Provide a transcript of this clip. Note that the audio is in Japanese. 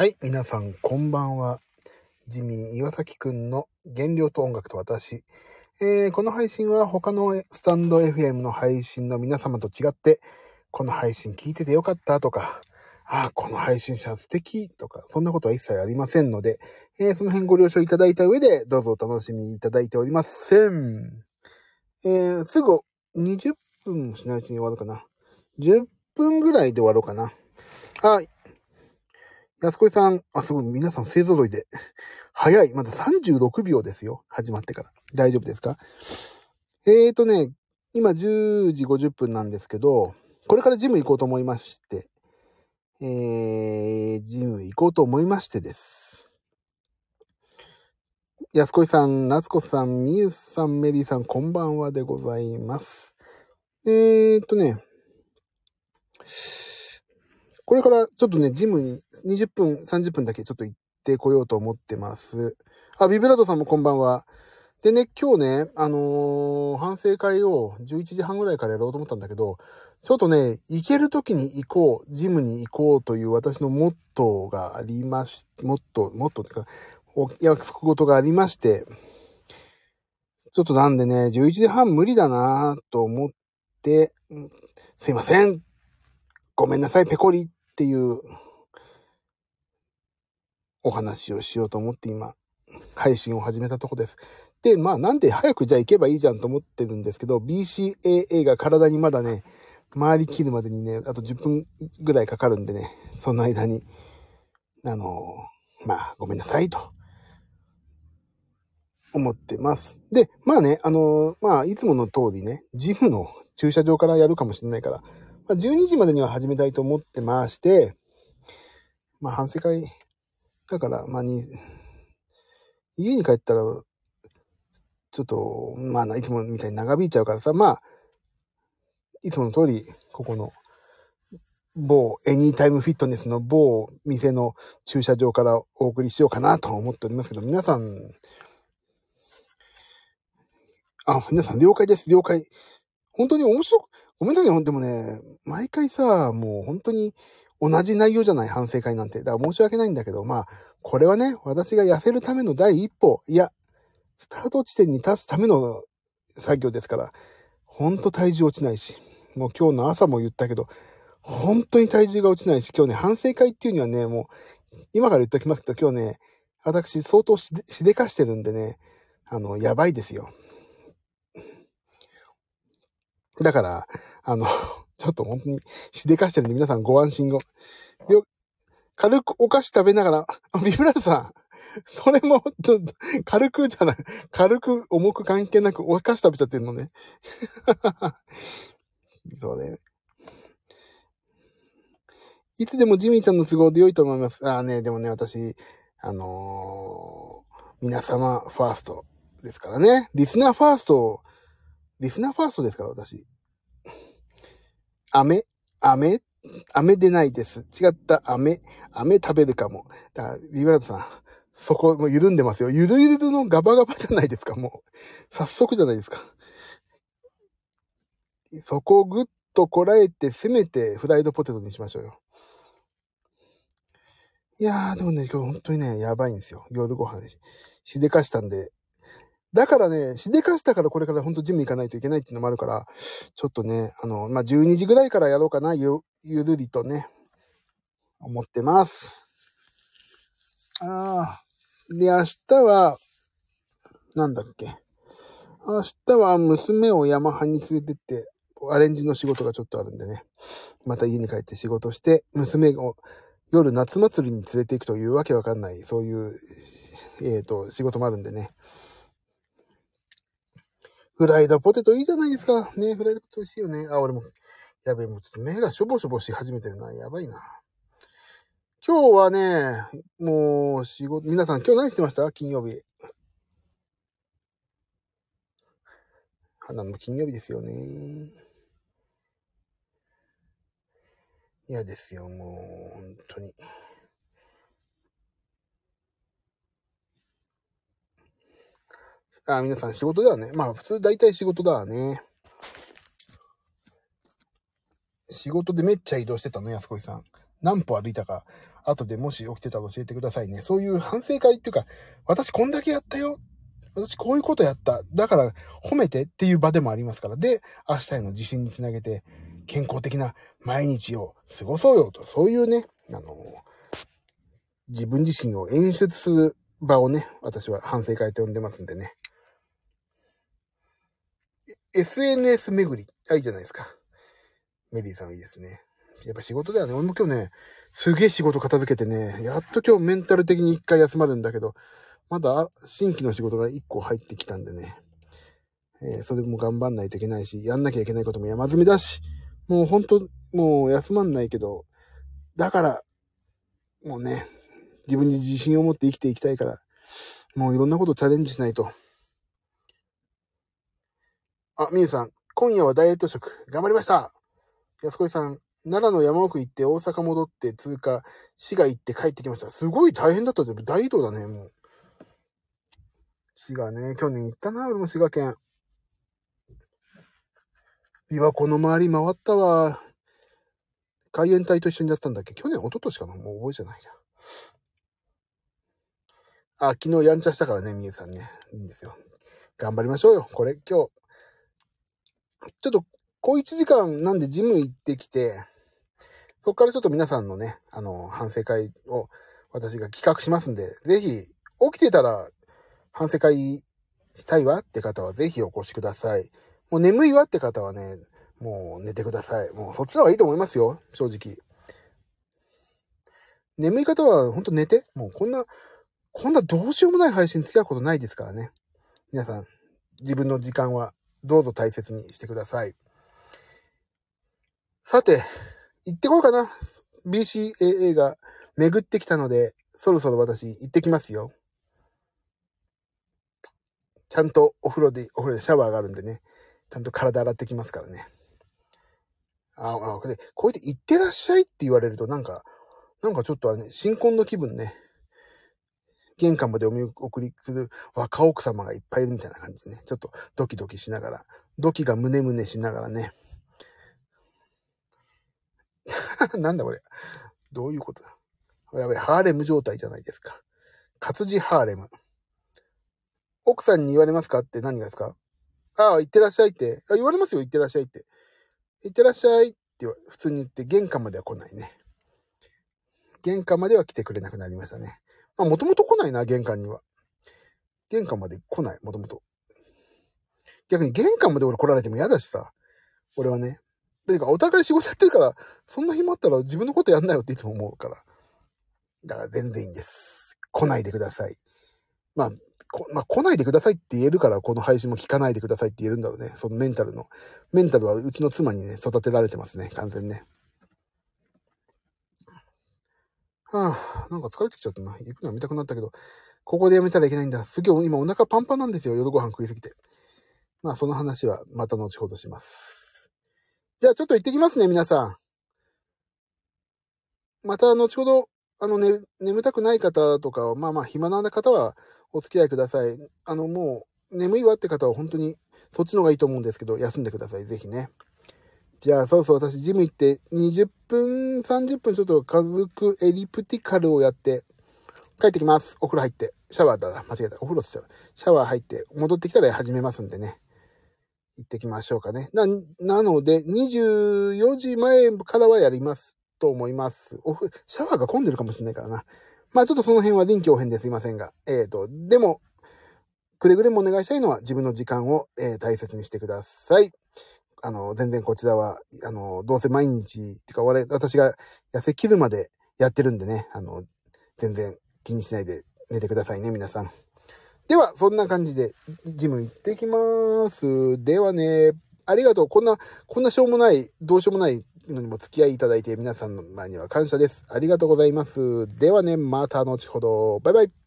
はい、皆さんこんばんは。ジミー岩崎くんの原料と音楽と私。えーこの配信は他のスタンド FM の配信の皆様と違って、この配信聞いててよかったとか、ああ、この配信者素敵とか、そんなことは一切ありませんので、えーその辺ご了承いただいた上で、どうぞお楽しみいただいておりません。えーすぐ20分しないうちに終わるかな。10分ぐらいで終わろうかな。はい。安子さん、あ、すごい、皆さん勢揃いで。早い。まだ36秒ですよ。始まってから。大丈夫ですか？えーとね、今10時50分なんですけど、これからジム行こうと思いまして、えー、ジム行こうと思いましてです。安子さん、夏子さん、みゆさん、メリーさん、こんばんはでございます。えーとね、これからちょっとね、ジムに20分、30分だけちょっと行ってこようと思ってます。あ、ビブラードさんもこんばんは。でね、今日ね、あのー反省会を11時半ぐらいからやろうと思ったんだけど、ちょっとね、行ける時に行こう、ジムに行こうという私のモットーがありまし、モットー、モットーっていうか、お約束事がありまして、ちょっとなんでね、11時半無理だなと思って、すいません。ごめんなさい、ペコリっていうお話をしようと思って今、配信を始めたとこです。で、まあなんで早くじゃあ行けばいいじゃんと思ってるんですけど、BCAA が体にまだね、回りきるまでにね、あと10分ぐらいかかるんでね、その間に、あのまあごめんなさいと、思ってます。で、まあね、あのまあいつもの通りね、ジムの駐車場からやるかもしれないから、まあ、12時までには始めたいと思ってまして、まあ反省会、だから、まあに、家に帰ったら、ちょっと、まあ、いつもみたいに長引いちゃうからさ、まあ、いつもの通り、ここの、某エニータイムフィットネスの某店の駐車場からお送りしようかなと思っておりますけど、皆さん、あ、皆さん了解です、了解。本当に面白く、ごめんなさいね、でもね、毎回さ、もう本当に同じ内容じゃない反省会なんて。だから申し訳ないんだけど、まあ、これはね、私が痩せるための第一歩、いや、スタート地点に立つための作業ですから、ほんと体重落ちないし、もう今日の朝も言ったけど、本当に体重が落ちないし、今日ね、反省会っていうにはね、もう、今から言っておきますけど、今日ね、私相当ししでかしてるんでね、あの、やばいですよ。だから、あの、ちょっと本当にしでかしてるんで皆さんご安心を。よ、軽くお菓子食べながら、あビブラさん、それも、ちょっと、軽くじゃない、軽く重く関係なくお菓子食べちゃってるのね。そうね。いつでもジミーちゃんの都合で良いと思います。ああね、でもね、私、あのー皆様ファーストですからね。リスナーファースト、リスナーファーストですから、私。飴？飴？飴でないです。違った飴。飴食べるかも。だから、ビブラートさん、そこ、も緩んでますよ。ゆるゆるのガバガバじゃないですか、もう。早速じゃないですか。そこをぐっとこらえて、せめてフライドポテトにしましょうよ。いやー、でもね、今日本当にね、やばいんですよ。夜ご飯ししでかしたんで。だからね、しでかしたからこれから本当ジム行かないといけないっていうのもあるから、ちょっとね、あの、まあ、12時ぐらいからやろうかな、ゆ、ゆるりとね、思ってます。ああ。で、明日は、なんだっけ。明日は娘をヤマハに連れてって、アレンジの仕事がちょっとあるんでね。また家に帰って仕事して、娘を夜夏祭りに連れて行くというわけわかんない、そういう、えっ、と、仕事もあるんでね。フライドポテトいいじゃないですか。ね、フライドポテト美味しいよね。あ、俺も、やべえ、もうちょっと目がしょぼしょぼし始めてるな。やばいな。今日はね、もう仕事、皆さん今日何してました？金曜日。花の金曜日ですよね。嫌ですよ、もう、本当に。あ、皆さん仕事だわね。まあ普通大体仕事だわね。仕事でめっちゃ移動してたの、安子さん。何歩歩いたか、後でもし起きてたら教えてくださいね。そういう反省会っていうか、私こんだけやったよ。私こういうことやった。だから褒めてっていう場でもありますから。で、明日への自信につなげて、健康的な毎日を過ごそうよと、そういうね、あの、自分自身を演出する場をね、私は反省会と呼んでますんでね。SNS 巡り、あ、いいじゃないですか。メディさんはいいですね。やっぱ仕事だよね。俺も今日ね、すげえ仕事片付けてね、やっと今日メンタル的に一回休まるんだけど、まだ新規の仕事が一個入ってきたんでね。えー、それも頑張んないといけないし、やんなきゃいけないことも山積みだし、もうほんと、もう休まんないけど、だから、もうね、自分に自信を持って生きていきたいから、もういろんなことチャレンジしないと。あ、みゆさん、今夜はダイエット食、頑張りました安子さん、奈良の山奥行って大阪戻って通過、滋賀行って帰ってきました。すごい大変だったぜ。大移動だね、もう。滋賀ね、去年行ったな、俺も滋賀県。琵琶湖の周り回ったわ。海援隊と一緒にやったんだっけ？去年、一昨年かな？もう覚えじゃないや。あ、昨日やんちゃしたからね、みゆさんね。いいんですよ。頑張りましょうよ。これ、今日。ちょっと、小1時間なんでジム行ってきて、そっからちょっと皆さんのね、あの、反省会を私が企画しますんで、ぜひ、起きてたら反省会したいわって方はぜひお越しください。もう眠いわって方はね、もう寝てください。もうそっちの方がいいと思いますよ、正直。眠い方はほんと寝て。もうこんな、こんなどうしようもない配信付き合うことないですからね。皆さん、自分の時間はどうぞ大切にしてください。さて、行ってこうかな。BCAA が巡ってきたので、そろそろ私行ってきますよ。ちゃんとお風呂で、お風呂でシャワーがあるんでね、ちゃんと体洗ってきますからね。あ、あ、これ、こうやって行ってらっしゃいって言われるとなんか、なんかちょっとあれね、新婚の気分ね。玄関までお見送りする若奥様がいっぱいいるみたいな感じでね、ちょっとドキドキしながら、ドキがムネムネしながらね、なんだこれ。どういうことだ。やばい、ハーレム状態じゃないですか。活字ハーレム。奥さんに言われますかって何がですか？ああ、行ってらっしゃいって。あ言われますよ、行ってらっしゃいって。行ってらっしゃいって普通に言って玄関までは来ないね。玄関までは来てくれなくなりましたね。まあ、もともと来ないな、玄関には。玄関まで来ない、もともと。逆に玄関まで俺来られても嫌だしさ。俺はね。ていうか、お互い仕事やってるから、そんな暇あったら自分のことやんなよっていつも思うから。だから全然いいんです。来ないでください。まあ、こまあ、来ないでくださいって言えるから、この配信も聞かないでくださいって言えるんだろうね。そのメンタルの。メンタルはうちの妻にね、育てられてますね。完全ね。はあ、なんか疲れてきちゃったな。行くのやめたくなったけど、ここでやめたらいけないんだ。すげえ、今お腹パンパンなんですよ。夜ご飯食いすぎて。まあ、その話はまた後ほどします。じゃあちょっと行ってきますね、皆さん。また後ほど、あのね、眠たくない方とか、まあまあ暇な方はお付き合いください。あのもう、眠いわって方は本当にそっちの方がいいと思うんですけど、休んでください。ぜひね。じゃあ、そうそう、私、ジム行って、20分、30分ちょっと軽くエリプティカルをやって、帰ってきます。お風呂入って。シャワーだ。間違えた。お風呂しちゃう。シャワー入って、戻ってきたら始めますんでね。行ってきましょうかね。な、なので、24時前からはやりますと思います。おふ、シャワーが混んでるかもしれないからな。まあちょっとその辺は臨機応変ですいませんが。えっ、ー、と、でも、くれぐれもお願いしたいのは自分の時間を、えー、大切にしてください。あの、全然こちらは、あの、どうせ毎日、てか我、私が痩せ切るまでやってるんでね、あの、全然気にしないで寝てくださいね、皆さん。では、そんな感じで、ジム行ってきます。ではね、ありがとう。こんな、こんなしょうもない、どうしようもないのにも付き合いいただいて、皆さんの前には感謝です。ありがとうございます。ではね、また後ほど。バイバイ。